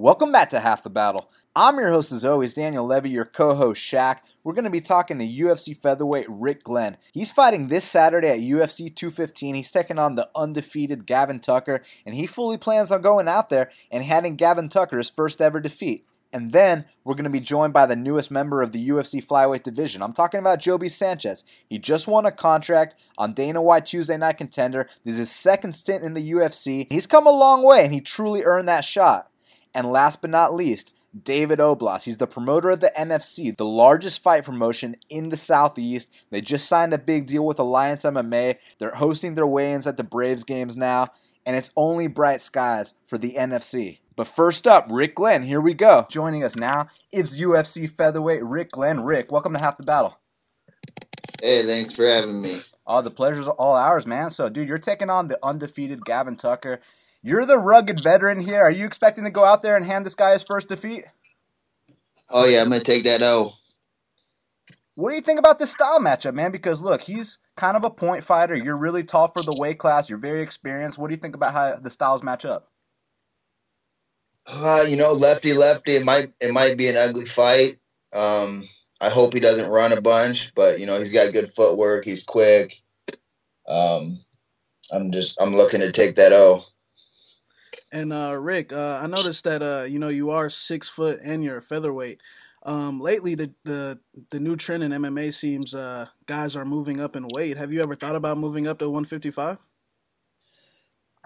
Welcome back to Half the Battle. I'm your host, as always, Daniel Levy, your co host, Shaq. We're going to be talking to UFC featherweight Rick Glenn. He's fighting this Saturday at UFC 215. He's taking on the undefeated Gavin Tucker, and he fully plans on going out there and handing Gavin Tucker his first ever defeat. And then we're going to be joined by the newest member of the UFC flyweight division. I'm talking about Joby Sanchez. He just won a contract on Dana White Tuesday Night Contender. This is his second stint in the UFC. He's come a long way, and he truly earned that shot. And last but not least, David Oblas. He's the promoter of the NFC, the largest fight promotion in the Southeast. They just signed a big deal with Alliance MMA. They're hosting their weigh ins at the Braves games now, and it's only bright skies for the NFC. But first up, Rick Glenn. Here we go. Joining us now is UFC featherweight Rick Glenn. Rick, welcome to Half the Battle. Hey, thanks for having me. Oh, the pleasure's all ours, man. So, dude, you're taking on the undefeated Gavin Tucker. You're the rugged veteran here. Are you expecting to go out there and hand this guy his first defeat? Oh yeah, I'm gonna take that O. What do you think about this style matchup, man? Because look, he's kind of a point fighter. You're really tall for the weight class. You're very experienced. What do you think about how the styles match up? Uh, you know, lefty lefty. It might it might be an ugly fight. Um, I hope he doesn't run a bunch, but you know he's got good footwork. He's quick. Um, I'm just I'm looking to take that O. And uh, Rick, uh, I noticed that uh, you know you are six foot and you're a featherweight. Um, lately, the, the the new trend in MMA seems uh, guys are moving up in weight. Have you ever thought about moving up to 155?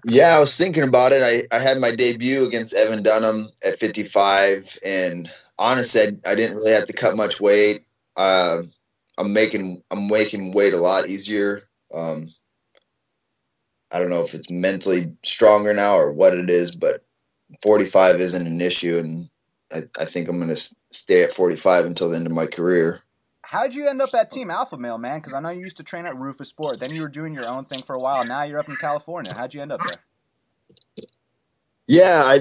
Yeah, I was thinking about it. I, I had my debut against Evan Dunham at 55, and honestly, I, I didn't really have to cut much weight. Uh, I'm making I'm making weight a lot easier. Um, I don't know if it's mentally stronger now or what it is, but 45 isn't an issue, and I, I think I'm going to stay at 45 until the end of my career. How'd you end up at Team Alpha Male, man? Because I know you used to train at Roufusport. Then you were doing your own thing for a while. Now you're up in California. How'd you end up there? Yeah, I,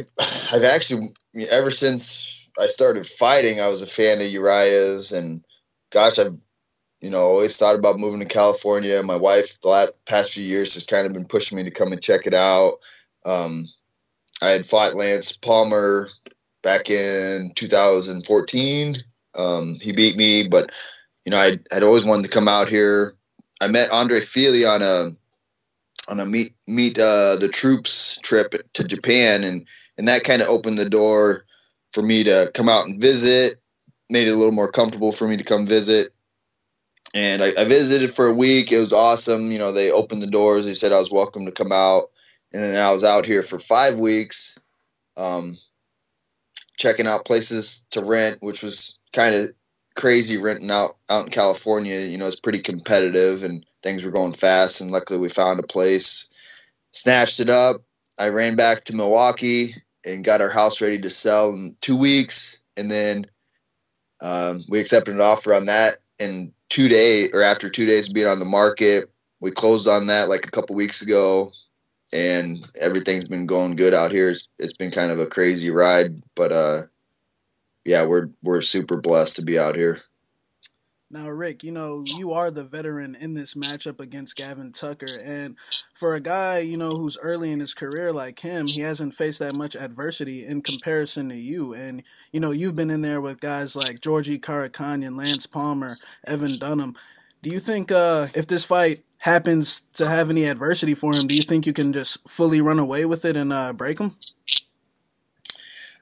I've actually ever since I started fighting, I was a fan of Urijah's, and gosh, I've you know, always thought about moving to California. My wife, the last past few years, has kind of been pushing me to come and check it out. Um, I had fought Lance Palmer back in 2014. Um, he beat me, but you know, I had always wanted to come out here. I met Andre Fili on a on a meet meet uh, the troops trip to Japan, and and that kind of opened the door for me to come out and visit. Made it a little more comfortable for me to come visit and I, I, visited for a week. It was awesome. You know, they opened the doors. They said I was welcome to come out, and then I was out here for five weeks, um, checking out places to rent, which was kind of crazy renting out out in California. You know, it's pretty competitive, and things were going fast. And luckily, we found a place, snatched it up. I ran back to Milwaukee and got our house ready to sell in two weeks, and then um, we accepted an offer on that and two days or after two days of being on the market, we closed on that like a couple weeks ago, and everything's been going good out here. It's, it's been kind of a crazy ride, but uh, yeah, we're we're super blessed to be out here. Now, Rick, you know, you are the veteran in this matchup against Gavin Tucker. And for a guy, you know, who's early in his career like him, he hasn't faced that much adversity in comparison to you. And, you know, you've been in there with guys like Georgi Karakhanyan, Lance Palmer, Evan Dunham. Do you think uh, if this fight happens to have any adversity for him, do you think you can just fully run away with it and uh, break him?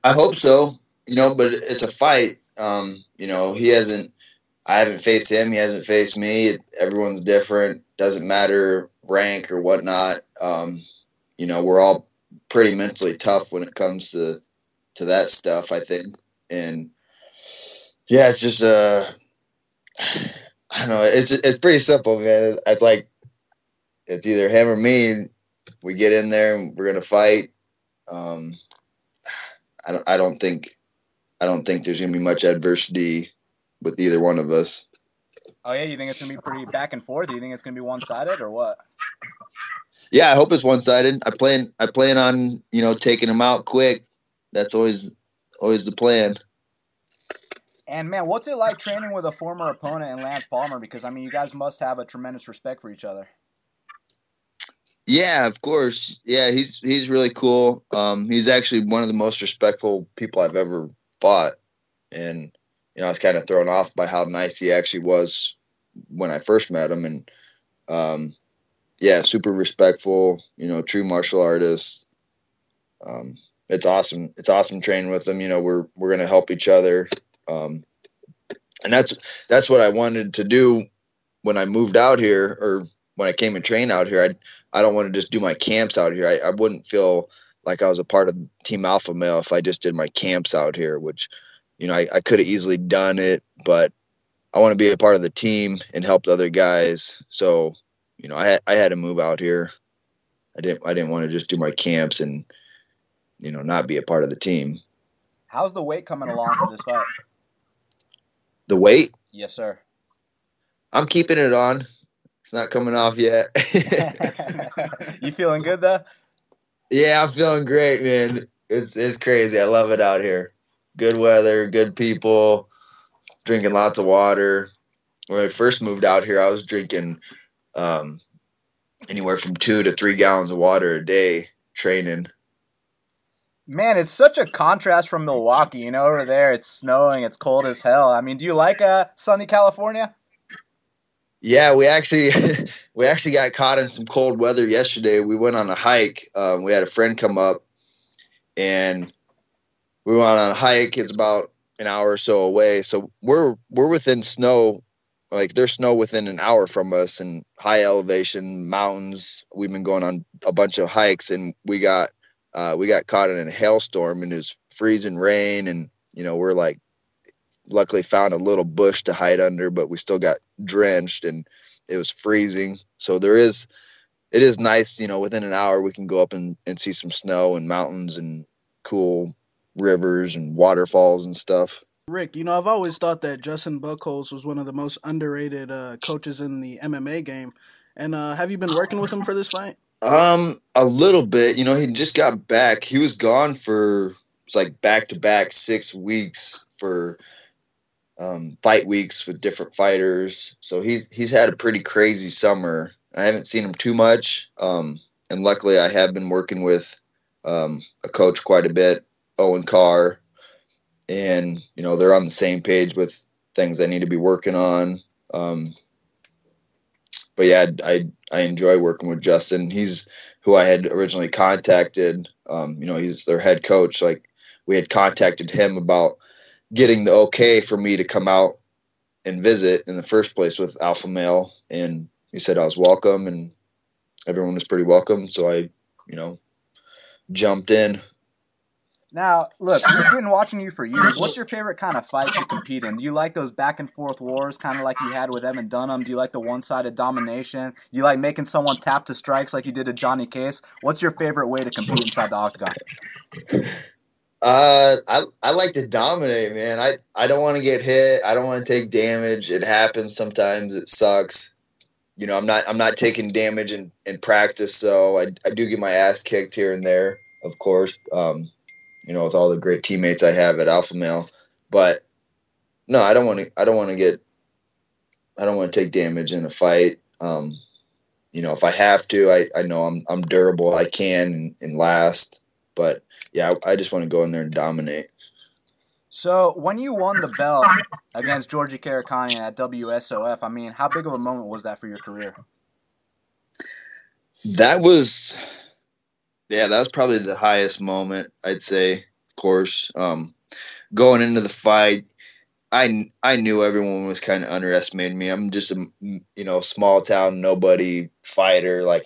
I hope so. You know, but it's a fight. Um, you know, he hasn't I haven't faced him. He hasn't faced me. Everyone's different. Doesn't matter rank or whatnot. Um, you know, we're all pretty mentally tough when it comes to to that stuff. I think, and yeah, it's just uh, I don't know. It's it's pretty simple, man. I'd like it's either him or me. We get in there and we're gonna fight. Um, I don't. I don't think. I don't think there's gonna be much adversity with either one of us. Oh yeah, you think it's gonna be pretty back and forth? Do you think it's gonna be one sided or what? Yeah, I hope it's one sided. I plan I plan on you know taking him out quick. That's always always the plan. And man, what's it like training with a former opponent and Lance Palmer? Because I mean, you guys must have a tremendous respect for each other. Yeah, of course. Yeah, he's he's really cool. Um, he's actually one of the most respectful people I've ever fought, and you know, I was kind of thrown off by how nice he actually was when I first met him, and um, yeah, super respectful. You know, true martial artist. Um, it's awesome. It's awesome training with him. You know, we're we're gonna help each other, um, and that's that's what I wanted to do when I moved out here, or when I came and trained out here. I I don't want to just do my camps out here. I, I wouldn't feel like I was a part of Team Alpha Male if I just did my camps out here, which you know I, I could have easily done it, but I want to be a part of the team and help the other guys. So you know I had, I had to move out here. I didn't I didn't want to just do my camps and you know not be a part of the team. How's the weight coming along for this fight? The weight? Yes, sir. I'm keeping it on. It's not coming off yet. you feeling good though? Yeah, I'm feeling great, man. It's it's crazy. I love it out here. Good weather, good people, drinking lots of water. When I first moved out here, I was drinking um, anywhere from two to three gallons of water a day training. Man, it's such a contrast from Milwaukee. You know, over there it's snowing, it's cold as hell. I mean, do you like uh, sunny California? Yeah, we actually we actually got caught in some cold weather yesterday. We went on a hike. Um, we had a friend come up, and we went on a hike. It's about an hour or so away, so we're we're within snow. Like there's snow within an hour from us, and high elevation mountains. We've been going on a bunch of hikes, and we got uh, we got caught in a hailstorm, and it was freezing rain, and you know we're like luckily found a little bush to hide under, but we still got drenched and it was freezing. So there is, it is nice, you know, within an hour we can go up and, and see some snow and mountains and cool rivers and waterfalls and stuff. Rick, you know, I've always thought that Justin Buchholz was one of the most underrated uh, coaches in the MMA game. And uh, have you been working with him for this fight? Um, a little bit. You know, he just got back. He was gone for it's like back to back six weeks for um, fight weeks with different fighters. So he's he's had a pretty crazy summer. I haven't seen him too much, um, and luckily I have been working with um, a coach quite a bit, Owen Carr, and you know they're on the same page with things I need to be working on. Um, but yeah, I I enjoy working with Justin. He's who I had originally contacted. Um, you know, he's their head coach. Like we had contacted him about getting the okay for me to come out and visit in the first place with Alpha Male, and he said I was welcome, and everyone was pretty welcome. So I, you know, jumped in. Now, look, we've been watching you for years. What's your favorite kind of fight to compete in? Do you like those back and forth wars, kind of like you had with Evan Dunham? Do you like the one-sided domination? Do you like making someone tap to strikes like you did to Johnny Case? What's your favorite way to compete inside the octagon? Uh, I I like to dominate, man. I I don't want to get hit. I don't want to take damage. It happens sometimes. It sucks. You know, I'm not I'm not taking damage in, in practice, so I I do get my ass kicked here and there, of course. Um, you know, with all the great teammates I have at Alpha Male, but no, I don't want to. I don't want to get. I don't want to take damage in a fight. Um, you know, if I have to, I, I know I'm I'm durable. I can and, and last, but yeah, I, I just want to go in there and dominate. So when you won the belt against Georgi Karakhanyan at WSOF, I mean, how big of a moment was that for your career? That was, yeah, that was probably the highest moment I'd say. Of course, um, going into the fight, I I knew everyone was kind of underestimating me. I'm just a you know small town nobody fighter, like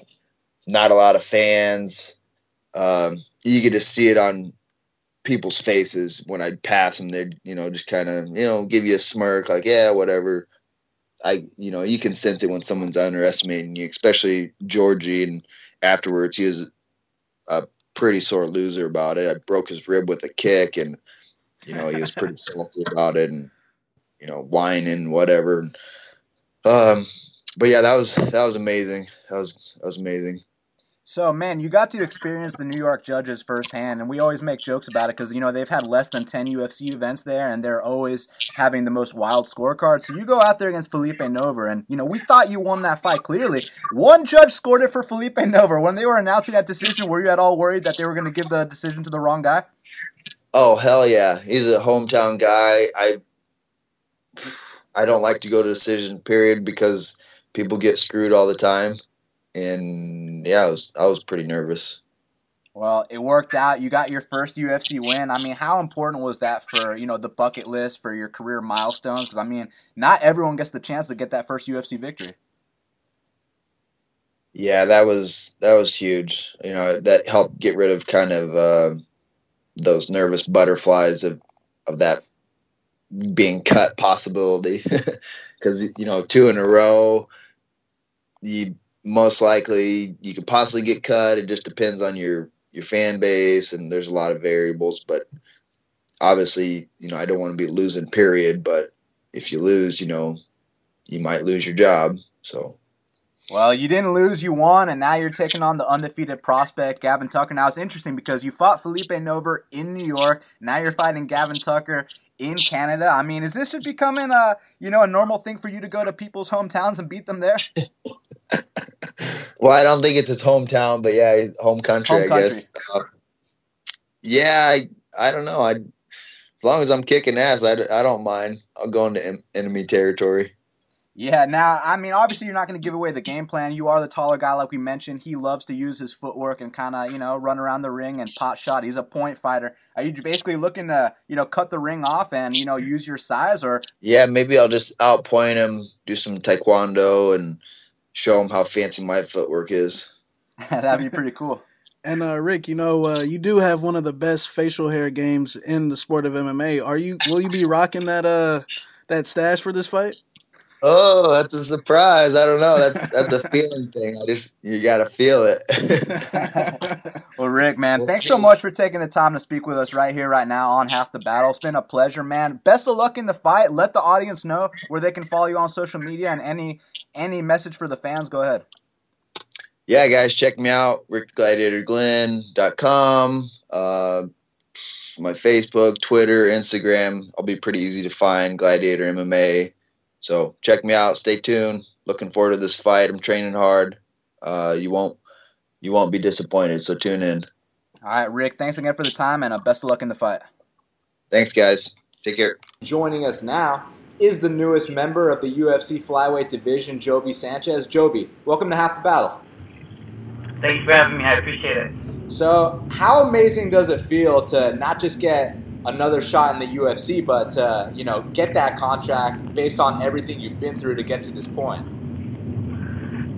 not a lot of fans. Um, you could just see it on people's faces when I'd pass them. They'd, you know, just kind of, you know, give you a smirk, like, yeah, whatever. I, you know, you can sense it when someone's underestimating you, especially Georgi. And afterwards, he was a pretty sore loser about it. I broke his rib with a kick, and you know, he was pretty salty about it, and you know, whining, whatever. Um, but yeah, that was that was amazing. That was that was amazing. So, man, you got to experience the New York judges firsthand, and we always make jokes about it because, you know, they've had less than 10 UFC events there, and they're always having the most wild scorecards. So you go out there against Phillipe Nover, and, you know, we thought you won that fight clearly. One judge scored it for Phillipe Nover. When they were announcing that decision, were you at all worried that they were going to give the decision to the wrong guy? Oh, hell yeah. He's a hometown guy. I I don't like to go to decision period because people get screwed all the time and yeah, I was I was pretty nervous. Well, it worked out. You got your first UFC win. I mean, how important was that for you know the bucket list for your career milestones? Because I mean, not everyone gets the chance to get that first UFC victory. Yeah, that was that was huge. You know, that helped get rid of kind of uh, those nervous butterflies of of that being cut possibility because you know two in a row you most likely you could possibly get cut. It just depends on your your fan base, and there's a lot of variables. But obviously, you know, I don't want to be losing. Period. But if you lose, you know, you might lose your job. So. Well, you didn't lose, you won, and now you're taking on the undefeated prospect, Gavin Tucker. Now it's interesting because you fought Phillipe Nover in New York. Now you're fighting Gavin Tucker in Canada. I mean, is this just becoming a you know a normal thing for you to go to people's hometowns and beat them there? well, I don't think it's his hometown, but yeah, his home country, home I country. guess. Uh, yeah, I I don't know. I as long as I'm kicking ass, I, I don't mind. I'll go into enemy territory. Yeah, now, I mean, obviously, you're not going to give away the game plan. You are the taller guy, like we mentioned. He loves to use his footwork and kind of, you know, run around the ring and pot shot. He's a point fighter. Are you basically looking to, you know, cut the ring off and, you know, use your size or? Yeah, maybe I'll just outpoint him, do some taekwondo, and show him how fancy my footwork is. That'd be pretty cool. And uh, Rick, you know, uh, you do have one of the best facial hair games in the sport of MMA. Are you? Will you be rocking that uh that stash for this fight? Oh, that's a surprise. I don't know. That's that's a feeling thing. I just you gotta feel it. well, Rick, man, thanks so much for taking the time to speak with us right here, right now on Half the Battle. It's been a pleasure, man. Best of luck in the fight. Let the audience know where they can follow you on social media and any any message for the fans. Go ahead. Yeah, guys, check me out, rickgladiatorglenn.com. Uh, my Facebook, Twitter, Instagram. I'll be pretty easy to find. Gladiator MMA. So check me out. Stay tuned. Looking forward to this fight. I'm training hard. Uh, you won't you won't be disappointed. So tune in. All right, Rick. Thanks again for the time and uh, best of luck in the fight. Thanks, guys. Take care. Joining us now is the newest member of the UFC flyweight division, Joby Sanchez. Joby, welcome to Half the Battle. Thanks for having me. I appreciate it. So, how amazing does it feel to not just get another shot in the UFC, but uh, you know, get that contract based on everything you've been through to get to this point.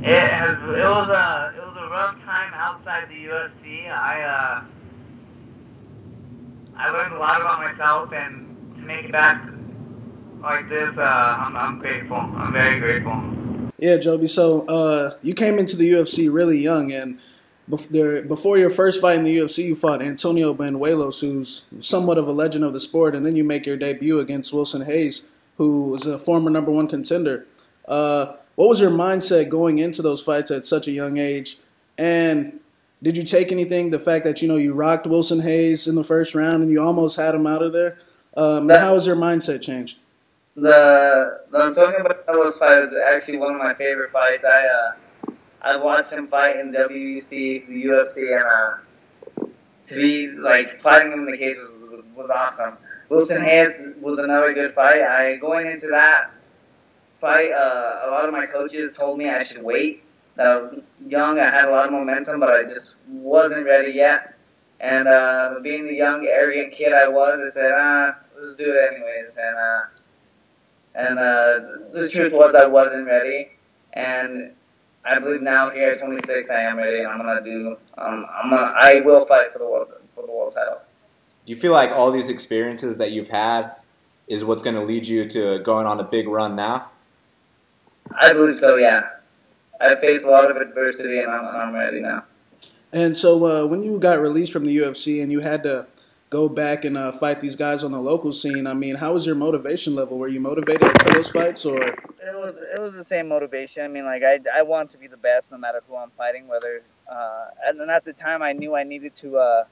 It has. It was a. It was a rough time outside the UFC. I. Uh, I learned a lot about myself, and to make it back like this, uh, I'm, I'm grateful. I'm very grateful. Yeah, Joby. So uh, you came into the UFC really young, and before your first fight in the UFC, you fought Antonio Banuelos, who's somewhat of a legend of the sport, and then you make your debut against Wilson Reis, who was a former number one contender. Uh, what was your mindset going into those fights at such a young age? And did you take anything? The fact that you know you rocked Wilson Reis in the first round and you almost had him out of there. Um, that, how has your mindset changed? The the Antonio Banuelos fight is actually one of my favorite fights. I. Uh, I watched him fight in WEC, the UFC, and uh, to be like fighting him in the cage was, was awesome. Wilson Reis was another good fight. I going into that fight, uh, a lot of my coaches told me I should wait. That I was young, I had a lot of momentum, but I just wasn't ready yet. And uh, being the young, arrogant kid I was, I said, ah, let's do it anyways. And uh, and uh, the truth was, I wasn't ready. And I believe now here at 26, I am ready. I'm gonna do. Um, I'm gonna. I will fight for the world for the world title. Do you feel like all these experiences that you've had is what's going to lead you to going on a big run now? I believe so. Yeah, I've faced a lot of adversity, and I'm, I'm ready now. And so, uh, when you got released from the UFC and you had to go back and uh, fight these guys on the local scene. I mean, how was your motivation level? Were you motivated for those fights, or it was it was the same motivation. I mean, like I I want to be the best no matter who I'm fighting, whether Uh, and at the time, I knew I needed to uh,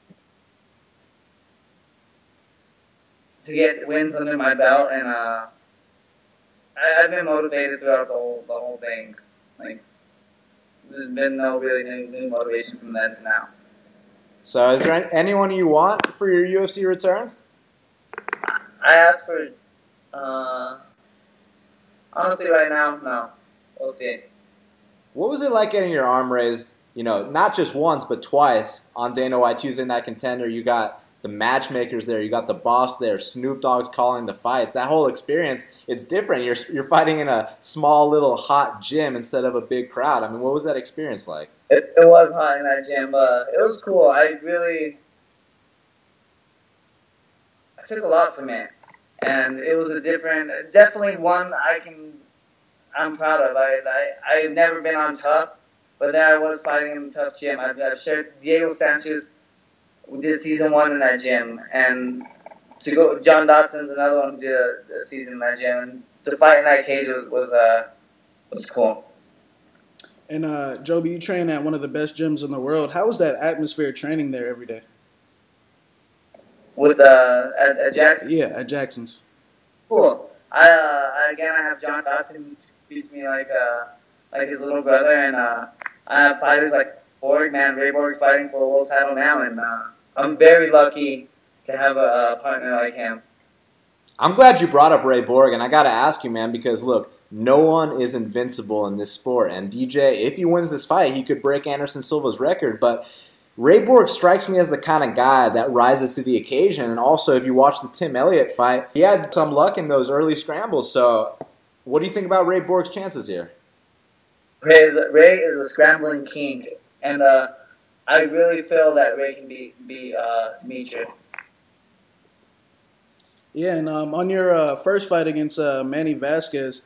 to get wins under my belt, and uh, I, have been motivated throughout the whole the whole thing. Like, there's been no really new, new motivation from then to now. So, is there anyone you want for your UFC return? I asked for, uh, honestly, right now, no. We'll see. What was it like getting your arm raised? You know, not just once, but twice on Dana White Tuesday Night Contender. You got the matchmakers there, you got the boss there, Snoop Dogg's calling the fights. That whole experience, it's different. You're you're fighting in a small little hot gym instead of a big crowd. I mean, what was that experience like? It, it was hot in that gym. Uh, it was cool. I really I took a lot from it, and it was a different, definitely one I can I'm proud of. I I I've never been on TUF, but there I was fighting in a TUF gym. I've, I've shared Diego Sanchez we did season one in that gym, and to go John Dodson's another one did a, a season in that gym. And to fight in that cage was was, uh, was cool. And uh, Joby, you train at one of the best gyms in the world. How was that atmosphere training there every day? With uh, at, at Jackson. Yeah, at Jackson's. Cool. I uh, again, I have John Dodson treats me like uh, like his little brother, and uh, I have fighters like Borg. Man, Ray Borg's fighting for a world title now, and uh, I'm very lucky to have a, a partner like him. I'm glad you brought up Ray Borg, and I got to ask you, man, because look, no one is invincible in this sport. And DJ, if he wins this fight, he could break Anderson Silva's record. But Ray Borg strikes me as the kind of guy that rises to the occasion. And also, if you watch the Tim Elliott fight, he had some luck in those early scrambles. So, what do you think about Ray Borg's chances here? Ray is, Ray is a scrambling king. And uh, I really feel that Ray can be be uh. Yeah, and um, on your uh, first fight against uh, Manny Vasquez,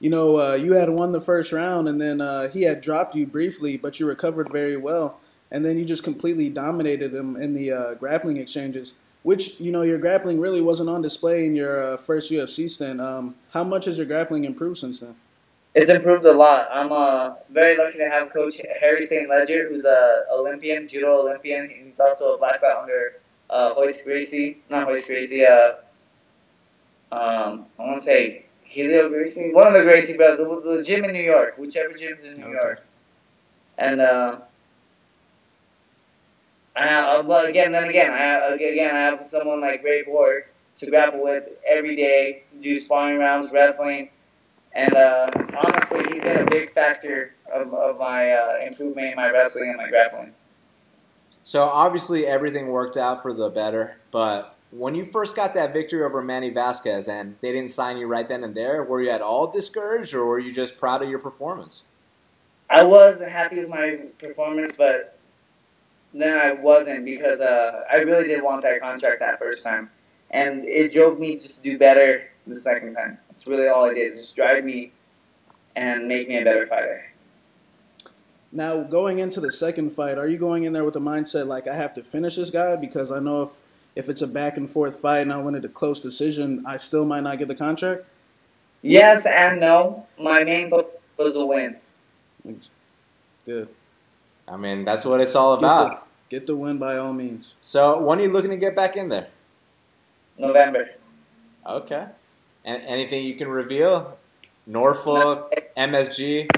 you know uh, you had won the first round, and then uh, he had dropped you briefly, but you recovered very well, and then you just completely dominated him in the uh, grappling exchanges. Which you know your grappling really wasn't on display in your first UFC stint. Um, how much has your grappling improved since then? It's improved a lot. I'm uh, very lucky to have Coach Harry St. Ledger, who's a Olympian, judo Olympian. He's also a black belt under uh, Royce Gracie, not Royce Gracie. Uh, um, I want to say Helio Gracie, one of the Gracie brothers, the, the gym in New York, whichever gym's in New okay. York. And uh, I have, uh, again, then again, I have, again, I have someone like Ray Borg to grapple with every day, do sparring rounds, wrestling and uh, honestly, he's been a big factor of, of my uh, improvement in my wrestling and my grappling. So obviously, everything worked out for the better. But when you first got that victory over Manny Vasquez, and they didn't sign you right then and there, were you at all discouraged, or were you just proud of your performance? I was happy with my performance, but then I wasn't because uh, I really did want that contract that first time, and it drove me just to do better the second time. That's really all I did. Just drive me and make me a better fighter. Now, going into the second fight, are you going in there with the mindset like I have to finish this guy because I know if if it's a back and forth fight and I win it a close decision, I still might not get the contract? Yes and no. My main goal was a win. Good. I mean, that's what it's all about. Get the, get the win by all means. So, when are you looking to get back in there? November. Okay. And anything you can reveal? Norfolk, MSG.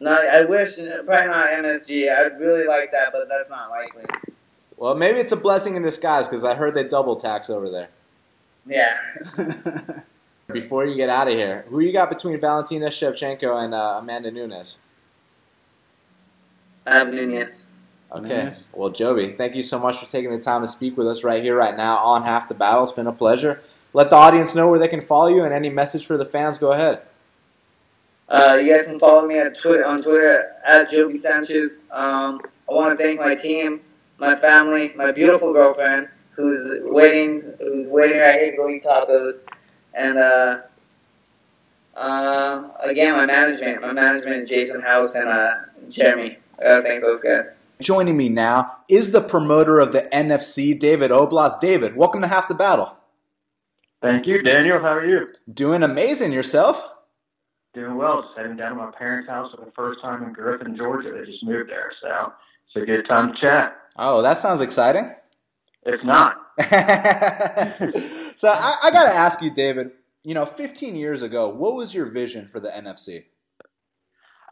No, I wish probably not MSG. I'd really like that, but that's not likely. Well, maybe it's a blessing in disguise because I heard they double tax over there. Yeah. Before you get out of here, who you got between Valentina Shevchenko and uh, Amanda Nunes? I have Nunes. Okay. Well, Joby, thank you so much for taking the time to speak with us right here, right now on Half the Battle. It's been a pleasure let the audience know where they can follow you and any message for the fans. Go ahead. Uh, you guys can follow me at Twitter on Twitter at Joby Sanchez. Um, I want to thank my team, my family, my beautiful girlfriend who's waiting, who's waiting right here to go eat tacos, and uh, uh, again my management, my management, Jason House and uh, Jeremy. I gotta thank those guys. Joining me now is the promoter of the NFC, David Oblas. David, welcome to Half the Battle. Thank you, Daniel. How are you? Doing amazing. Yourself? doing well. Just heading down to my parents' house for the first time in Griffin, Georgia. They just moved there, so it's a good time to chat. Oh, that sounds exciting. It's not. so I, I got to ask you, David. You know, 15 years ago, what was your vision for the NFC?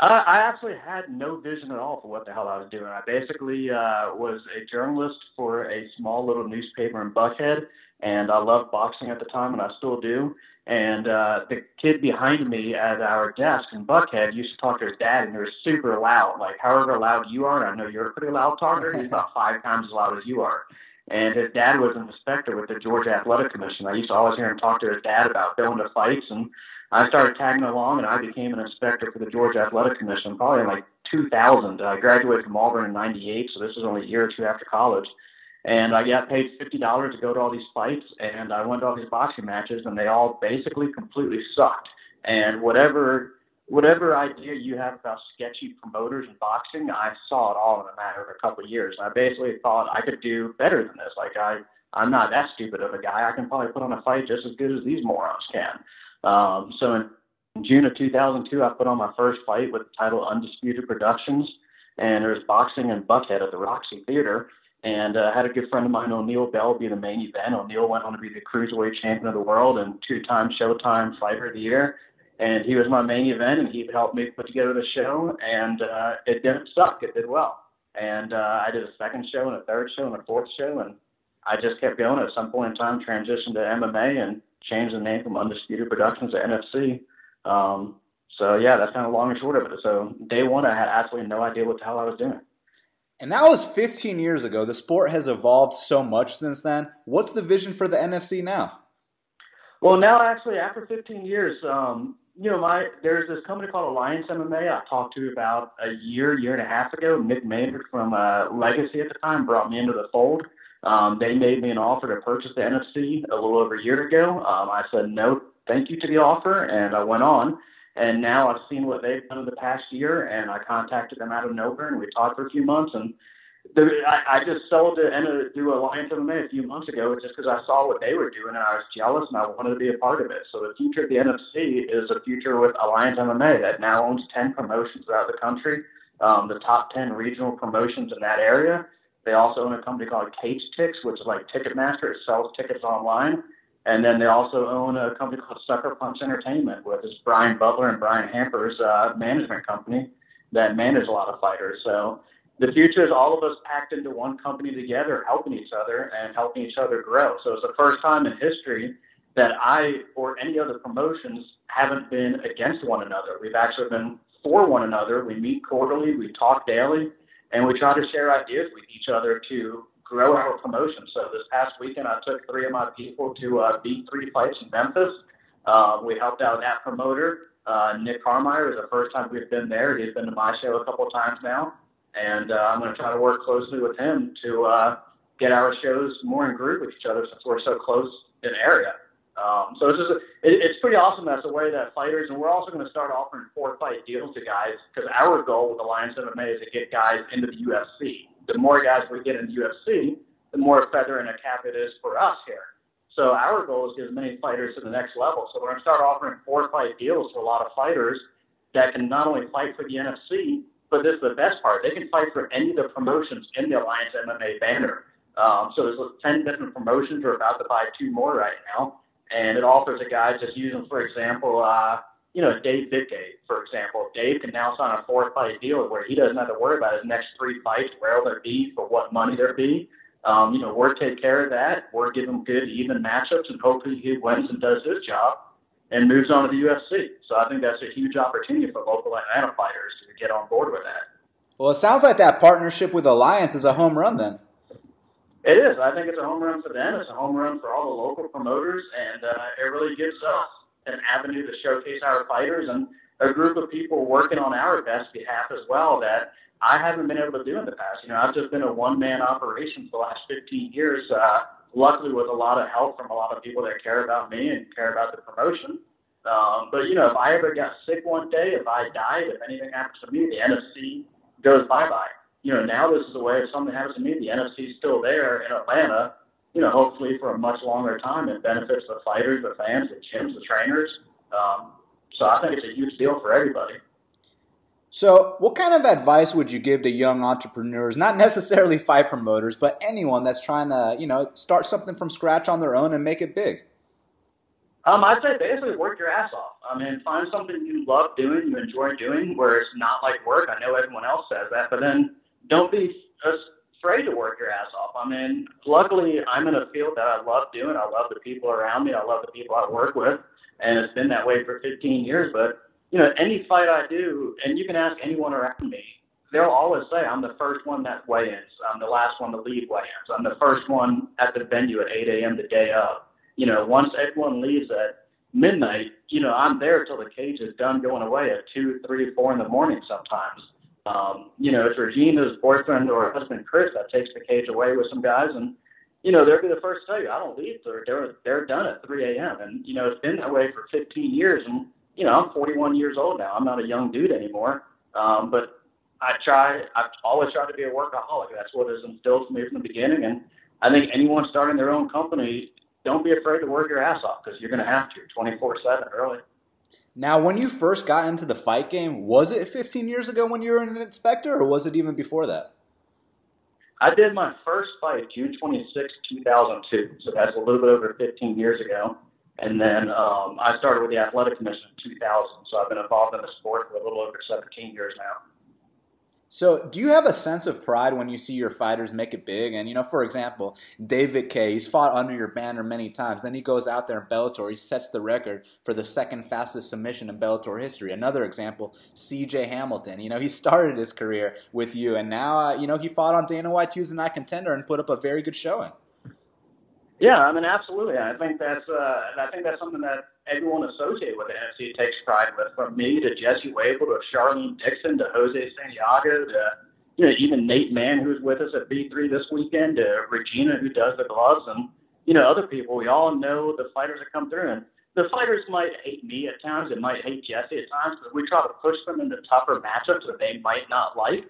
Uh, I actually had no vision at all for what the hell I was doing. I basically uh, was a journalist for a small little newspaper in Buckhead, and I loved boxing at the time, and I still do. And uh, the kid behind me at our desk in Buckhead used to talk to his dad, and he was super loud. Like, however loud you are, and I know you're a pretty loud talker, he's about five times as loud as you are. And his dad was an inspector with the Georgia Athletic Commission. I used to always hear him talk to his dad about going to fights, and I started tagging along, and I became an inspector for the Georgia Athletic Commission probably in like 2000. I graduated from Auburn in '98, so this was only a year or two after college. And I got paid fifty dollars to go to all these fights, and I went to all these boxing matches, and they all basically completely sucked. And whatever whatever idea you have about sketchy promoters in boxing, I saw it all in a matter of a couple of years. And I basically thought I could do better than this. Like I, I'm not that stupid of a guy. I can probably put on a fight just as good as these morons can. Um, so in, in June of 2002, I put on my first fight with the title Undisputed Productions, and there was boxing and Buckhead at the Roxy Theater. And uh, had a good friend of mine, O'Neal Bell, be the main event. O'Neal went on to be the cruiserweight champion of the world and two-time Showtime Fighter of the Year and he was my main event, and he helped me put together the show, and uh, it didn't suck. It did well, and uh, I did a second show and a third show and a fourth show, and I just kept going. At some point in time, transitioned to MMA and changed the name from Undisputed Productions to NFC. Um, so yeah, that's kind of long and short of it. So day one, I had absolutely no idea what the hell I was doing. And that was 15 years ago. The sport has evolved so much since then. What's the vision for the NFC now? Well, now actually, after 15 years, um, you know, my there's this company called Alliance MMA I talked to about a year, year and a half ago. Mick Maynard from uh, Legacy at the time brought me into the fold. Um, they made me an offer to purchase the NFC a little over a year ago. Um, I said no, thank you to the offer, and I went on. And now I've seen what they've done in the past year, and I contacted them out of nowhere, and we talked for a few months, and the, I, I just sold to and do Alliance MMA a few months ago just because I saw what they were doing and I was jealous and I wanted to be a part of it. So the future of the NFC is a future with Alliance MMA that now owns 10 promotions throughout the country, um, the top 10 regional promotions in that area. They also own a company called Cage Tix, which is like Ticketmaster. It sells tickets online. And then they also own a company called Sucker Punch Entertainment, which is Brian Butler and Brian Hamper's uh, management company that manage a lot of fighters. So the future is all of us packed into one company together, helping each other and helping each other grow. So it's the first time in history that I or any other promotions haven't been against one another. We've actually been for one another. We meet quarterly, we talk daily, and we try to share ideas with each other to grow our promotion. So this past weekend, I took three of my people to uh, beat three fights in Memphis. Uh, we helped out that promoter. Uh, Nick Carmeyer is the first time we've been there. He's been to my show a couple times now and uh, I'm going to try to work closely with him to uh, get our shows more in group with each other since we're so close in area. Um, so it's just it, it's pretty awesome. That's the way that fighters, and we're also going to start offering four fight deals to guys because our goal with Alliance MMA is to get guys into the UFC. The more guys we get in the UFC, the more feather in a cap it is for us here. So our goal is to get as many fighters to the next level. So we're going to start offering four fight deals to a lot of fighters that can not only fight for the NFC, but this is the best part. They can fight for any of the promotions in the Alliance MMA banner. Um, so there's 10 different promotions. We're about to buy two more right now. And it offers a guy just using, for example, uh, you know, Dave Vidgate, for example. Dave can now sign a four fight deal where he doesn't have to worry about his next three fights, where will they be, for what money there be. Um, you know, we're take care of that. We're give him good, even matchups, and hopefully he wins and does his job and moves on to the UFC. So I think that's a huge opportunity for local Atlanta fighters to get on board with that. Well, it sounds like that partnership with Alliance is a home run then. It is. I think it's a home run for them. It's a home run for all the local promoters, and uh, it really gives us an avenue to showcase our fighters and a group of people working on our best behalf as well that I haven't been able to do in the past. You know, I've just been a one man operation for the last 15 years. Uh, luckily with a lot of help from a lot of people that care about me and care about the promotion. Um, but you know, if I ever got sick one day, if I died, if anything happens to me, the NFC goes bye bye. You know, now this is a way if something happens to me, the NFC is still there in Atlanta. You know, hopefully for a much longer time. It benefits the fighters, the fans, the gyms, the trainers. Um, So I think it's a huge deal for everybody. So, what kind of advice would you give to young entrepreneurs, not necessarily fight promoters, but anyone that's trying to, you know, start something from scratch on their own and make it big? Um, I'd say basically work your ass off. I mean, find something you love doing, you enjoy doing, where it's not like work. I know everyone else says that, but then don't be afraid to work your ass off. I mean, luckily, I'm in a field that I love doing. I love the people around me. I love the people I work with, and it's been that way for 15 years. But you know, any fight I do, and you can ask anyone around me, they'll always say I'm the first one that weigh-ins. I'm the last one to leave weigh-ins. I'm the first one at the venue at 8 a.m. the day of. You know, once everyone leaves at midnight, you know, I'm there till the cage is done going away at two, three, four in the morning sometimes. Um, you know, it's Regina's boyfriend or husband Chris that takes the cage away with some guys, and you know they'll be the first to tell you I don't leave till they're they're done at 3 a.m. And you know it's been that way for 15 years, and you know I'm 41 years old now. I'm not a young dude anymore, um, but I try. I've always tried to be a workaholic. That's what is instilled to me from the beginning, and I think anyone starting their own company, don't be afraid to work your ass off because you're going to have to 24/7 really. Now, when you first got into the fight game, was it 15 years ago when you were an inspector, or was it even before that? I did my first fight June 26, 2002, so that's a little bit over 15 years ago. And then um, I started with the Athletic Commission in 2000, so I've been involved in the sport for a little over 17 years now. So, do you have a sense of pride when you see your fighters make it big? And, you know, for example, David K, he's fought under your banner many times. Then he goes out there in Bellator, he sets the record for the second fastest submission in Bellator history. Another example, CJ Hamilton. You know, he started his career with you, and now, uh, you know, he fought on Dana White Tuesday Night Contender and put up a very good showing. Yeah, I mean, absolutely. I think that's uh, I think that's something that everyone associated with the NFC takes pride with. From me to Jesse Wavell to Charlene Dixon to Jose Santiago to you know even Nate Mann who's with us at B3 this weekend to Regina who does the gloves and you know other people. We all know the fighters that come through and the fighters might hate me at times. They might hate Jesse at times, but we try to push them into tougher matchups that they might not like.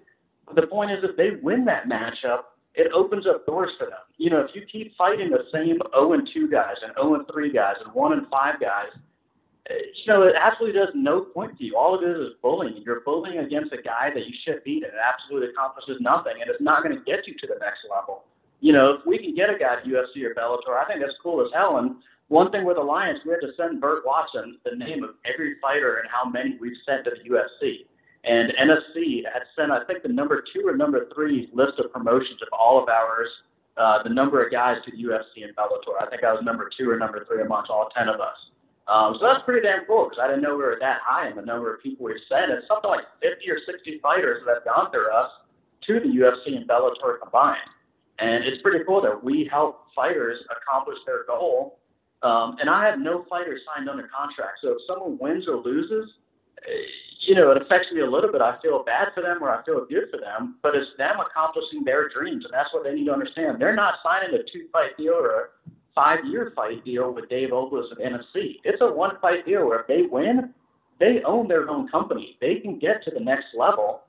But the point is, if they win that matchup, it opens up doors for them. You know, if you keep fighting the same 0 and 2 guys and 0 and 3 guys and 1 and 5 guys, eh, you know, it absolutely does no point to you. All it is is bullying. You're bullying against a guy that you should beat, and it absolutely accomplishes nothing, and it's not going to get you to the next level. You know, if we can get a guy to UFC or Bellator, I think that's cool as hell. And one thing with Alliance, we had to send Burt Watson the name of every fighter and how many we've sent to the UFC. And NFC had sent, I think, the number two or number three list of promotions of all of ours, uh, the number of guys to the UFC and Bellator. I think I was number two or number three amongst all 10 of us. Um, so that's pretty damn cool because I didn't know we were that high in the number of people we've sent. It's something like 50 or 60 fighters that have gone through us to the UFC and Bellator combined. And it's pretty cool that we help fighters accomplish their goal. Um, and I have no fighters signed under contract. So if someone wins or loses, you know, it affects me a little bit. I feel bad for them or I feel good for them, but it's them accomplishing their dreams. And that's what they need to understand. They're not signing a two fight deal or a five year fight deal with Dave Oblas of NFC. It's a one fight deal where if they win, they own their own company. They can get to the next level.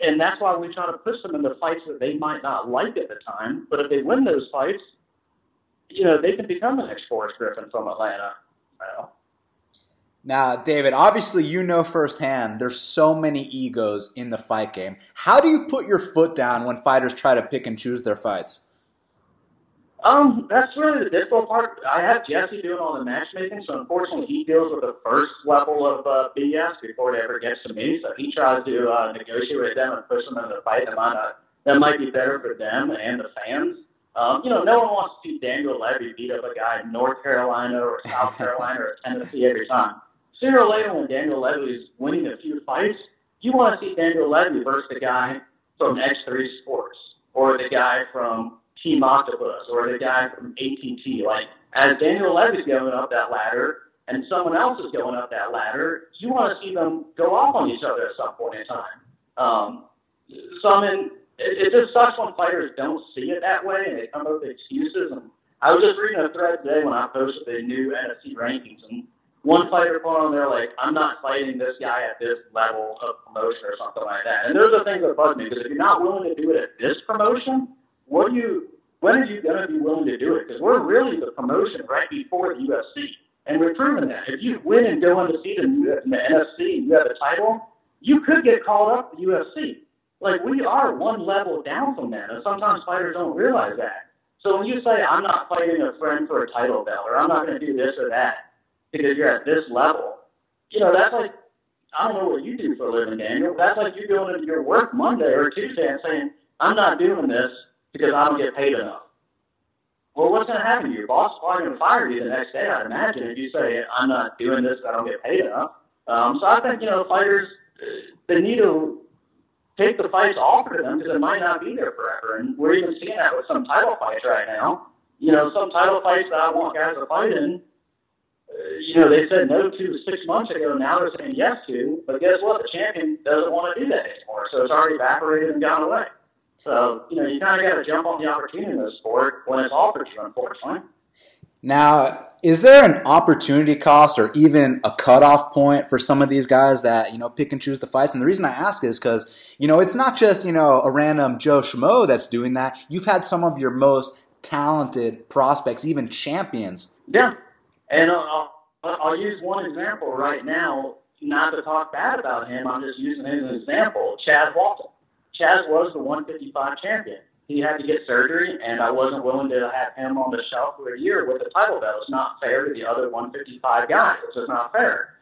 And that's why we try to push them into fights that they might not like at the time. But if they win those fights, you know, they can become the next Forrest Griffin from Atlanta. Well, now, David, obviously you know firsthand there's so many egos in the fight game. How do you put your foot down when fighters try to pick and choose their fights? Um, that's really the difficult part. I have Jesse doing all the matchmaking, so unfortunately he deals with the first level of uh, BS before it ever gets to me. So he tries to uh, negotiate with them and push them into the fight that might, not, that might be better for them and the fans. Um, you know, no one wants to see Daniel Levy beat up a guy in North Carolina or South Carolina or Tennessee every time sooner or later when Daniel Levy is winning a few fights, you want to see Daniel Levy versus the guy from X3 Sports or the guy from Team Octopus or the guy from ATT. Like, as Daniel Levy's going up that ladder and someone else is going up that ladder, you want to see them go off on each other at some point in time. Um, so, I mean, it, it just sucks when fighters don't see it that way and they come up with excuses. And I was just reading a thread today when I posted the new NFC rankings, and one fighter on there like, I'm not fighting this guy at this level of promotion or something like that. And those are things that bug me because if you're not willing to do it at this promotion, what are you? When are you going to be willing to do it? Because we're really the promotion right before the UFC, And we've proven that. If you win and go undefeated in the NFC, you have a title, you could get called up the UFC. Like we are one level down from that, and sometimes fighters don't realize that. So when you say I'm not fighting a friend for a title belt, or I'm not going to do this or that because you're at this level, you know that's like I don't know what you do for a living, Daniel. That's like you going into your work Monday or Tuesday and saying I'm not doing this because I don't get paid enough. Well, what's going to happen? Your boss is probably going to fire you the next day, I'd imagine, if you say, I'm not doing this, because I don't get paid enough. Um, so I think, you know, fighters, they need to take the fights offered to them because it might not be there forever. And we're even seeing that with some title fights right now. You know, some title fights that I want guys to fight in, Uh, you know, they said no to six months ago. Now they're saying yes to. But guess what? The champion doesn't want to do that anymore. So it's already evaporated and gone away. So, you know, you kind of got to jump on the opportunity in the sport when it's offered to you, unfortunately. Now, is there an opportunity cost or even a cutoff point for some of these guys that, you know, pick and choose the fights? And the reason I ask is because, you know, it's not just, you know, a random Joe Schmo that's doing that. You've had some of your most talented prospects, even champions. Yeah. And I'll, I'll use one example right now, not to talk bad about him. I'm just using him as an example. Chaz Walton. Chaz was the 155 champion. He had to get surgery, and I wasn't willing to have him on the shelf for a year with the title belt. It's not fair to the other 155 guys. It's just not fair.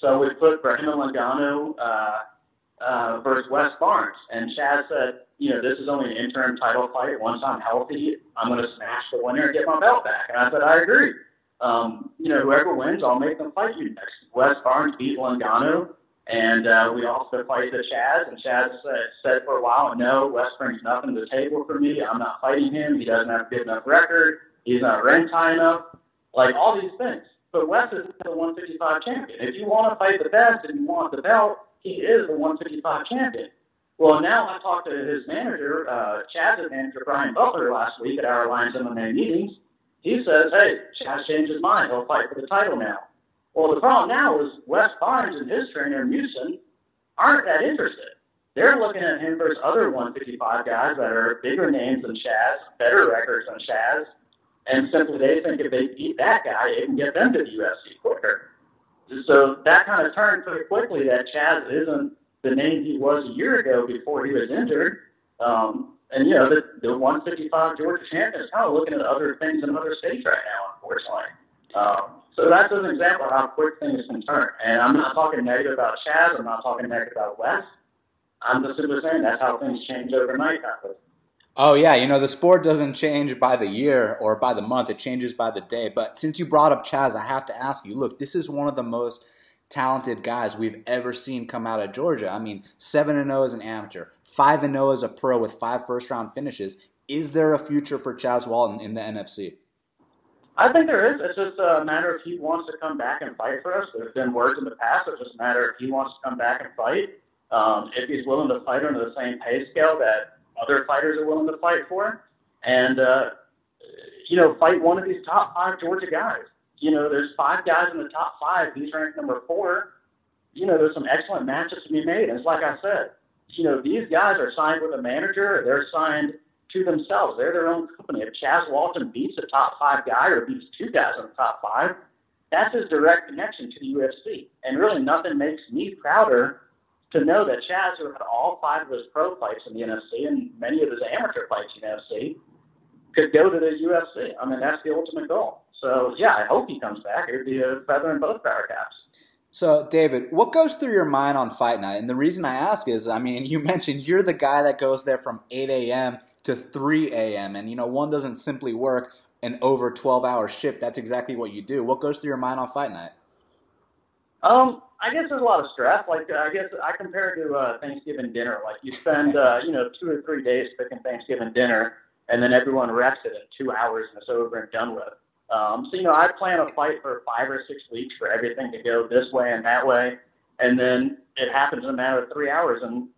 So we put Brandon Logano uh, uh, versus Wes Barnes, and Chaz said, you know, this is only an interim title fight. Once I'm healthy, I'm going to smash the winner and get my belt back. And I said, I agree. Um, you know, whoever wins, I'll make them fight you next. Wes Barnes beat Logano. And uh, we also fight the Chaz, and Chaz said, said for a while, no, Wes brings nothing to the table for me. I'm not fighting him. He doesn't have a good enough record. He's not ranked high enough. Like all these things. But Wes is the 155 champion. If you want to fight the best and you want the belt, he is the 155 champion. Well, now I talked to his manager, uh, Chaz's manager, Brian Butler, last week at our Alliance MMA meetings. He says, hey, Chaz changed his mind. He'll fight for the title now. Well, the problem now is Wes Barnes and his trainer, Musin, aren't that interested. They're looking at him versus other 155 guys that are bigger names than Chaz, better records than Chaz, and simply they think if they beat that guy, it can get them to the UFC quicker. So that kind of turned pretty quickly that Chaz isn't the name he was a year ago before he was injured. Um, and, you know, the, the 155 Georgia champion is kind of looking at other things in other states right now, unfortunately. Um, so that's an example of how quick things can turn. And I'm not talking negative about Chaz. I'm not talking negative about Wes. I'm just simply saying that's how things change overnight. Oh yeah, you know the sport doesn't change by the year or by the month; it changes by the day. But since you brought up Chaz, I have to ask you. Look, this is one of the most talented guys we've ever seen come out of Georgia. I mean, seven and zero as an amateur, five and zero as a pro with five first round finishes. Is there a future for Chaz Walton in the NFC? I think there is. It's just a matter if he wants to come back and fight for us. There's been words in the past. It's just a matter if he wants to come back and fight. Um, if he's willing to fight under the same pay scale that other fighters are willing to fight for, and uh, you know, fight one of these top five Georgia guys. You know, there's five guys in the top five. He's ranked number four. You know, there's some excellent matches to be made. And it's like I said, you know, these guys are signed with a manager. They're signed to themselves. They're their own company. If Chaz Walton beats a top five guy or beats two guys in the top five, that's his direct connection to the UFC. And really, nothing makes me prouder to know that Chaz, who had all five of his pro fights in the NFC and many of his amateur fights in the NFC, could go to the UFC. I mean, that's the ultimate goal. So, yeah, I hope he comes back. It would be a feather in both power caps. So, David, what goes through your mind on fight night? And the reason I ask is, I mean, you mentioned you're the guy that goes there from 8 a.m to 3 a.m. And, you know, one doesn't simply work an over 12 hour shift. That's exactly what you do. What goes through your mind on fight night? Um, I guess there's a lot of stress. Like, I guess I compare it to uh, Thanksgiving dinner. Like, you spend, uh, you know, two or three days cooking Thanksgiving dinner, and then everyone rests it in two hours and it's over and done with. Um, so, you know, I plan a fight for five or six weeks for everything to go this way and that way. And then it happens in a matter of three hours, and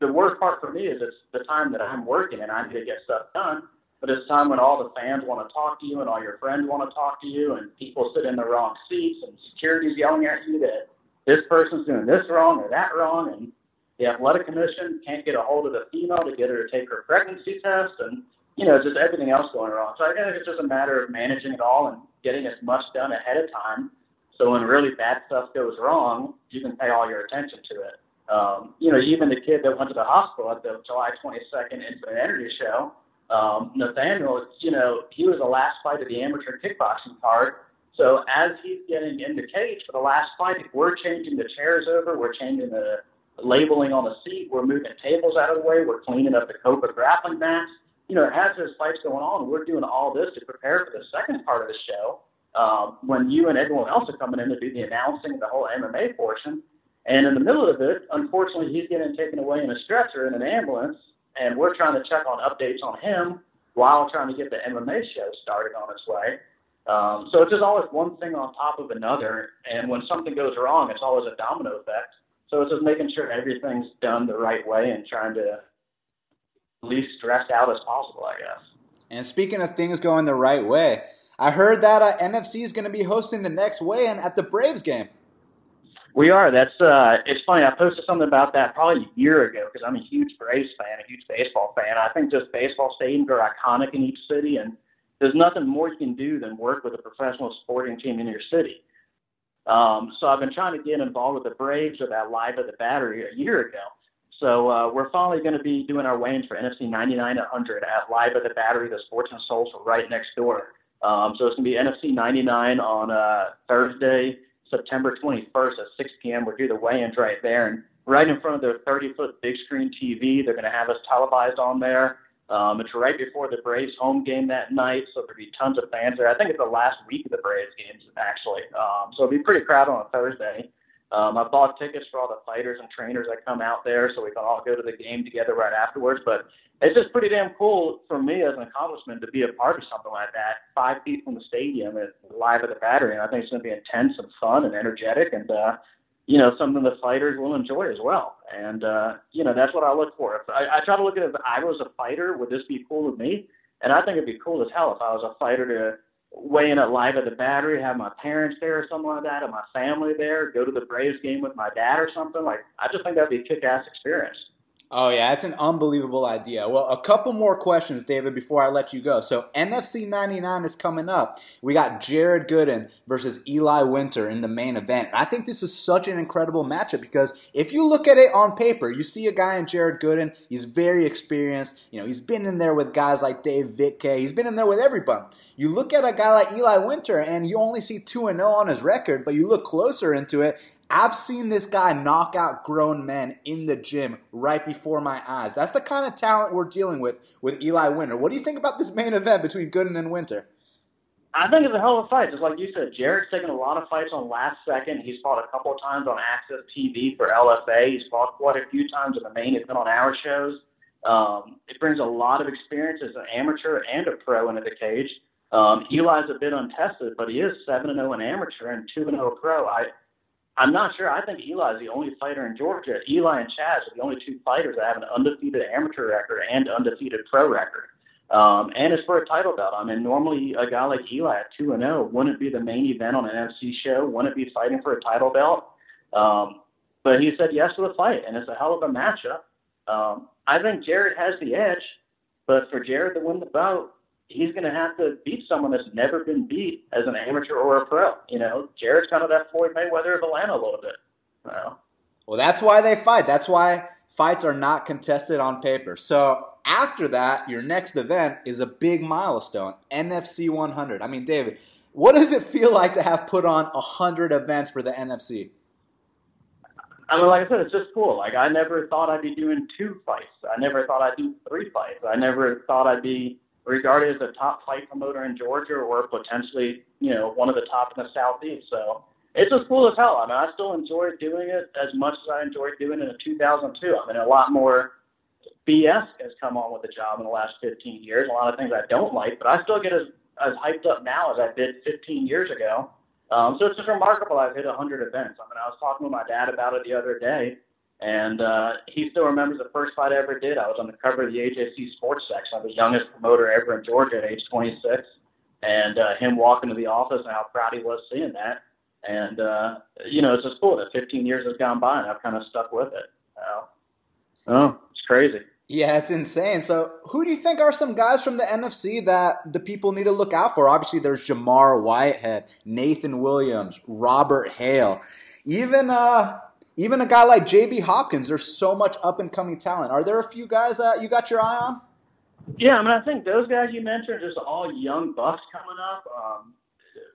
the worst part for me is it's the time that I'm working and I need to get stuff done. But it's time when all the fans want to talk to you and all your friends want to talk to you and people sit in the wrong seats and security's yelling at you that this person's doing this wrong or that wrong and the athletic commission can't get a hold of the female to get her to take her pregnancy test and you know just everything else going wrong. So I think it's just a matter of managing it all and getting as much done ahead of time So when really bad stuff goes wrong, you can pay all your attention to it. Um, you know, even the kid that went to the hospital at the July 22nd Infinite Energy show, um, Nathaniel, you know, he was the last fight of the amateur kickboxing card. So as he's getting in the cage for the last fight, we're changing the chairs over, we're changing the labeling on the seat, we're moving tables out of the way, we're cleaning up the Cobra grappling mats. You know, as there's fights going on, we're doing all this to prepare for the second part of the show um, when you and everyone else are coming in to do the announcing, the whole MMA portion. And in the middle of it, unfortunately, he's getting taken away in a stretcher in an ambulance, and we're trying to check on updates on him while trying to get the MMA show started on its way. Um, so it's just always one thing on top of another, and when something goes wrong, it's always a domino effect. So it's just making sure everything's done the right way and trying to least stressed out as possible, I guess. And speaking of things going the right way, I heard that uh, NFC is going to be hosting the next weigh-in at the Braves game. We are. That's uh, it's funny. I posted something about that probably a year ago because I'm a huge Braves fan, a huge baseball fan. I think just baseball stadiums are iconic in each city, and there's nothing more you can do than work with a professional sporting team in your city. Um, so I've been trying to get involved with the Braves with that live at the Battery a year ago. So uh, we're finally going to be doing our weigh-ins for NFC 99 100 at live at the Battery, the Sports and Social right next door. Um, so it's going to be NFC 99 on uh, Thursday, September 21st at 6 p.m. We'll do the weigh-ins right there, and right in front of their 30-foot big screen TV. They're going to have us televised on there. Um, it's right before the Braves home game that night, so there'll be tons of fans there. I think it's the last week of the Braves games, actually. Um, so it'll be pretty crowded on a Thursday. Um, I bought tickets for all the fighters and trainers that come out there, so we can all go to the game together right afterwards. But it's just pretty damn cool for me as an accomplishment to be a part of something like that, five feet from the stadium and live at the battery. And I think it's going to be intense and fun and energetic and, uh, you know, something the fighters will enjoy as well. And, uh, you know, that's what I look for. If I, I try to look at if I was a fighter, would this be cool with me? And I think it'd be cool as hell if I was a fighter to weigh in at live at the battery, have my parents there or something like that, and my family there, go to the Braves game with my dad or something. Like, I just think that'd be a kick ass experience. Oh, yeah, it's an unbelievable idea. Well, a couple more questions, David, before I let you go. So, NFC 99 is coming up. We got Jared Gooden versus Eli Winter in the main event. And I think this is such an incredible matchup because if you look at it on paper, you see a guy in Jared Gooden. He's very experienced. You know, he's been in there with guys like Dave Vitkay. He's been in there with everybody. You look at a guy like Eli Winter and you only see 2 and 0 on his record, but you look closer into it I've seen this guy knock out grown men in the gym right before my eyes. That's the kind of talent we're dealing with with Eli Winter. What do you think about this main event between Gooden and Winter? I think it's a hell of a fight. Just like you said, Jared's taken a lot of fights on last second. He's fought a couple of times on AXS TV for LFA. He's fought quite a few times in the main event on our shows. Um, it brings a lot of experience as an amateur and a pro into the cage. Um, Eli's a bit untested, but he is seven and zero oh in amateur and two and zero oh pro. I I'm not sure. I think Eli is the only fighter in Georgia. Eli and Chaz are the only two fighters that have an undefeated amateur record and undefeated pro record. Um, and it's for a title belt. I mean, normally a guy like Eli at 2 and 0 wouldn't be the main event on an NFC show, wouldn't be fighting for a title belt. Um, but he said yes to the fight, and it's a hell of a matchup. Um, I think Jared has the edge, but for Jared to win the bout, he's going to have to beat someone that's never been beat as an amateur or a pro. You know, Jared's kind of that Floyd Mayweather of Atlanta a little bit. You know? Well, that's why they fight. That's why fights are not contested on paper. So after that, your next event is a big milestone, NFC 100. I mean, David, what does it feel like to have put on 100 events for the NFC? I mean, like I said, it's just cool. Like I never thought I'd be doing two fights. I never thought I'd do three fights. I never thought I'd be regarded as a top fight promoter in Georgia or potentially, you know, one of the top in the Southeast. So it's as cool as hell. I mean, I still enjoy doing it as much as I enjoyed doing it in 2002. I mean, a lot more BS has come on with the job in the last 15 years. A lot of things I don't like, but I still get as, as hyped up now as I did 15 years ago. Um, so it's just remarkable I've hit 100 events. I mean, I was talking with my dad about it the other day and uh, he still remembers the first fight I ever did. I was on the cover of the AJC Sports section. I'm the youngest promoter ever in Georgia at age 26. And uh, him walking to the office and how proud he was seeing that. And, uh, you know, it's just cool that 15 years has gone by and I've kind of stuck with it. Uh, oh, it's crazy. Yeah, it's insane. So, who do you think are some guys from the NFC that the people need to look out for? Obviously, there's Jamar Whitehead, Nathan Williams, Robert Hale, even uh, even a guy like JB Hopkins. There's so much up and coming talent. Are there a few guys that you got your eye on? Yeah, I mean, I think those guys you mentioned are just all young bucks coming up. Um,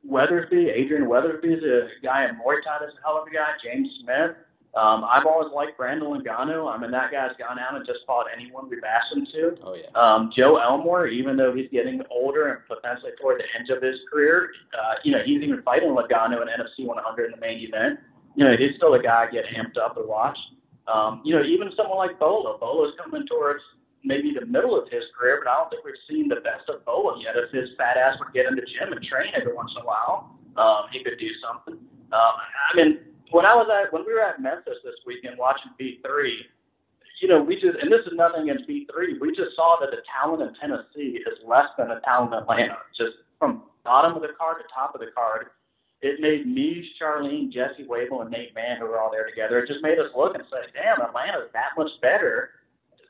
Weathersby, Adrian Weathersby is a guy in Muay Thai that's a hell of a guy. James Smith. Um, I've always liked Brandon Ngannou. I mean, that guy's gone out and just fought anyone we've asked him to. Oh yeah. Um, Joe Elmore, even though he's getting older and potentially toward the end of his career, uh, you know, he's even fighting Ngannou in NFC 100 in the main event. You know, he's still a guy I get amped up to watch. Um, you know, even someone like Bola. Bola's coming towards maybe the middle of his career, but I don't think we've seen the best of Bola yet. If his fat ass would get in the gym and train every once in a while, um, he could do something. Um, I mean, when I was at when we were at Memphis this weekend watching B3, you know, we just and this is nothing against B3. We just saw that the talent in Tennessee is less than the talent in Atlanta. Just from bottom of the card to top of the card, it made me, Charlene, Jesse Wable, and Nate Mann, who were all there together, it just made us look and say, damn, Atlanta's that much better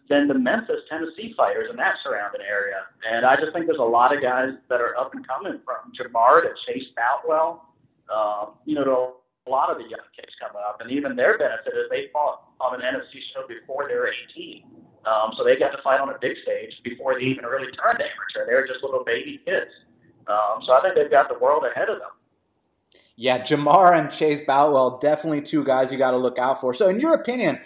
than the Memphis, Tennessee fighters in that surrounding area. And I just think there's a lot of guys that are up and coming from Jamar to Chase Boutwell, um, you know, to a lot of the young kids coming up. And even their benefit is they fought on an NFC show before they were 18. Um, so they got to fight on a big stage before they even really turned amateur. They were just little baby kids. Um, so I think they've got the world ahead of them. Yeah, Jamar and Chase Boutwell, definitely two guys you got to look out for. So, in your opinion,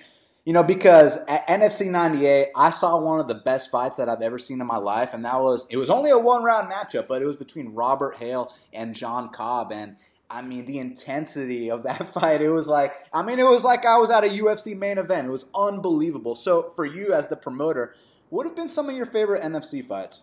you know, because at NFC 98, I saw one of the best fights that I've ever seen in my life, and that was, it was only a one round matchup, but it was between Robert Hale and John Cobb. And I mean, the intensity of that fight, it was like, I mean, it was like I was at a UFC main event. It was unbelievable. So, for you as the promoter, what have been some of your favorite NFC fights?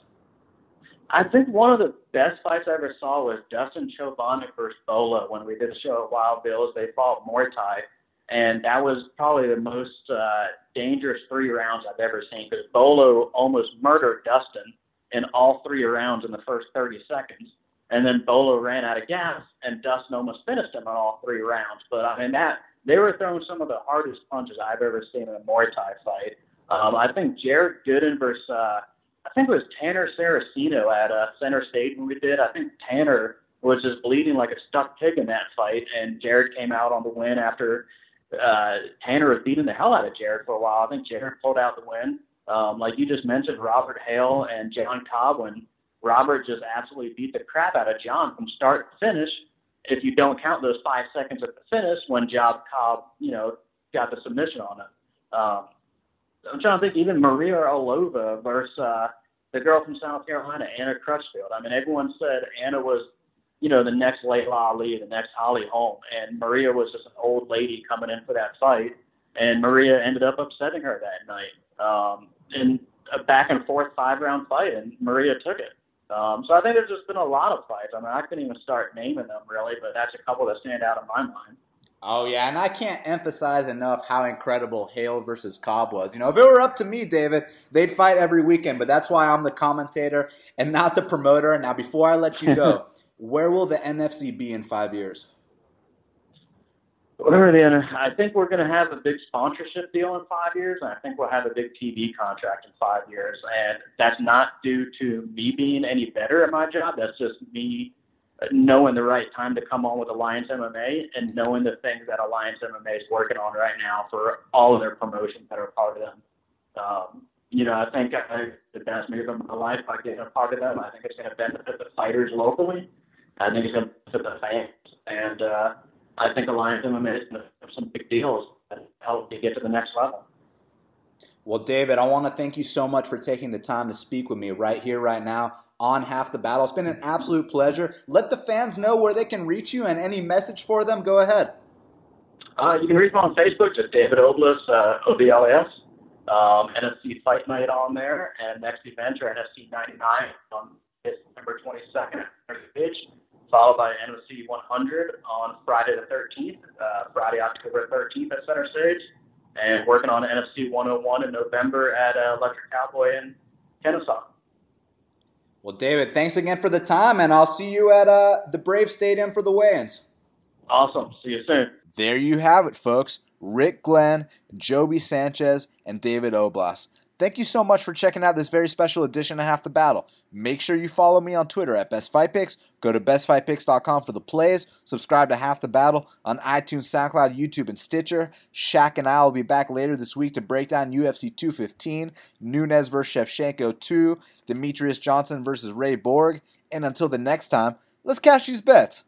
I think one of the best fights I ever saw was Dustin Chovanec versus Bola when we did a show at Wild Bills. They fought Muay Thai, and that was probably the most uh, dangerous three rounds I've ever seen because Bolo almost murdered Dustin in all three rounds in the first 30 seconds. And then Bolo ran out of gas, and Dustin almost finished him on all three rounds. But I mean, that they were throwing some of the hardest punches I've ever seen in a Muay Thai fight. Um, I think Jared Gooden versus uh, I think it was Tanner Saraceno at uh, Center Stage when we did. I think Tanner was just bleeding like a stuck pig in that fight, and Jared came out on the win after uh, Tanner was beating the hell out of Jared for a while. I think Jared pulled out the win. Um, like you just mentioned, Robert Hale and John Cobb, when Robert just absolutely beat the crap out of John from start to finish. If you don't count those five seconds at the finish when John Cobb, you know, got the submission on it. Um, I'm trying to think even Maria Olova versus uh, the girl from South Carolina, Anna Crutchfield. I mean, everyone said Anna was, you know, the next Laila Ali, the next Holly Holm, and Maria was just an old lady coming in for that fight, and Maria ended up upsetting her that night um, in a back and forth five round fight, and Maria took it. Um, so I think there's just been a lot of fights. I mean, I couldn't even start naming them really, but that's a couple that stand out in my mind. Oh yeah, and I can't emphasize enough how incredible Hale versus Cobb was. You know, if it were up to me, David, they'd fight every weekend. But that's why I'm the commentator and not the promoter. Now, before I let you go, where will the NFC be in five years? Whatever the I think we're going to have a big sponsorship deal in five years, and I think we'll have a big TV contract in five years. And that's not due to me being any better at my job. That's just me knowing the right time to come on with Alliance MMA and knowing the things that Alliance MMA is working on right now for all of their promotions that are part of them. Um, you know, I think I, the best move of my life by getting a part of them. I think it's going to benefit the fighters locally. I think it's going to benefit the fans, and uh, I think Alliance MMA is going to have some big deals that help you get to the next level. Well, David, I want to thank you so much for taking the time to speak with me right here, right now on Half the Battle. It's been an absolute pleasure. Let the fans know where they can reach you and any message for them. Go ahead. Uh, you can reach me on Facebook, just David Oblas, uh, OBLAS. Um, NFC Fight Night on there, and next event are NFC 99 on December 22nd at Pitch, followed by NFC 100 on Friday the 13th, uh, Friday, October 13th at Center Stage and working on NFC 101 in November at uh, Electric Cowboy in Kennesaw. Well, David, thanks again for the time, and I'll see you at uh, the Brave Stadium for the weigh-ins. Awesome. See you soon. There you have it, folks. Rick Glenn, Joby Sanchez, and David Oblas. Thank you so much for checking out this very special edition of Half the Battle. Make sure you follow me on Twitter at Best Fight Picks. Go to bestfightpicks.com for the plays. Subscribe to Half the Battle on iTunes, SoundCloud, YouTube, and Stitcher. Shaq and I will be back later this week to break down UFC 215, Nunes vs. Shevchenko 2, Demetrious Johnson versus Ray Borg. And until the next time, let's cash these bets.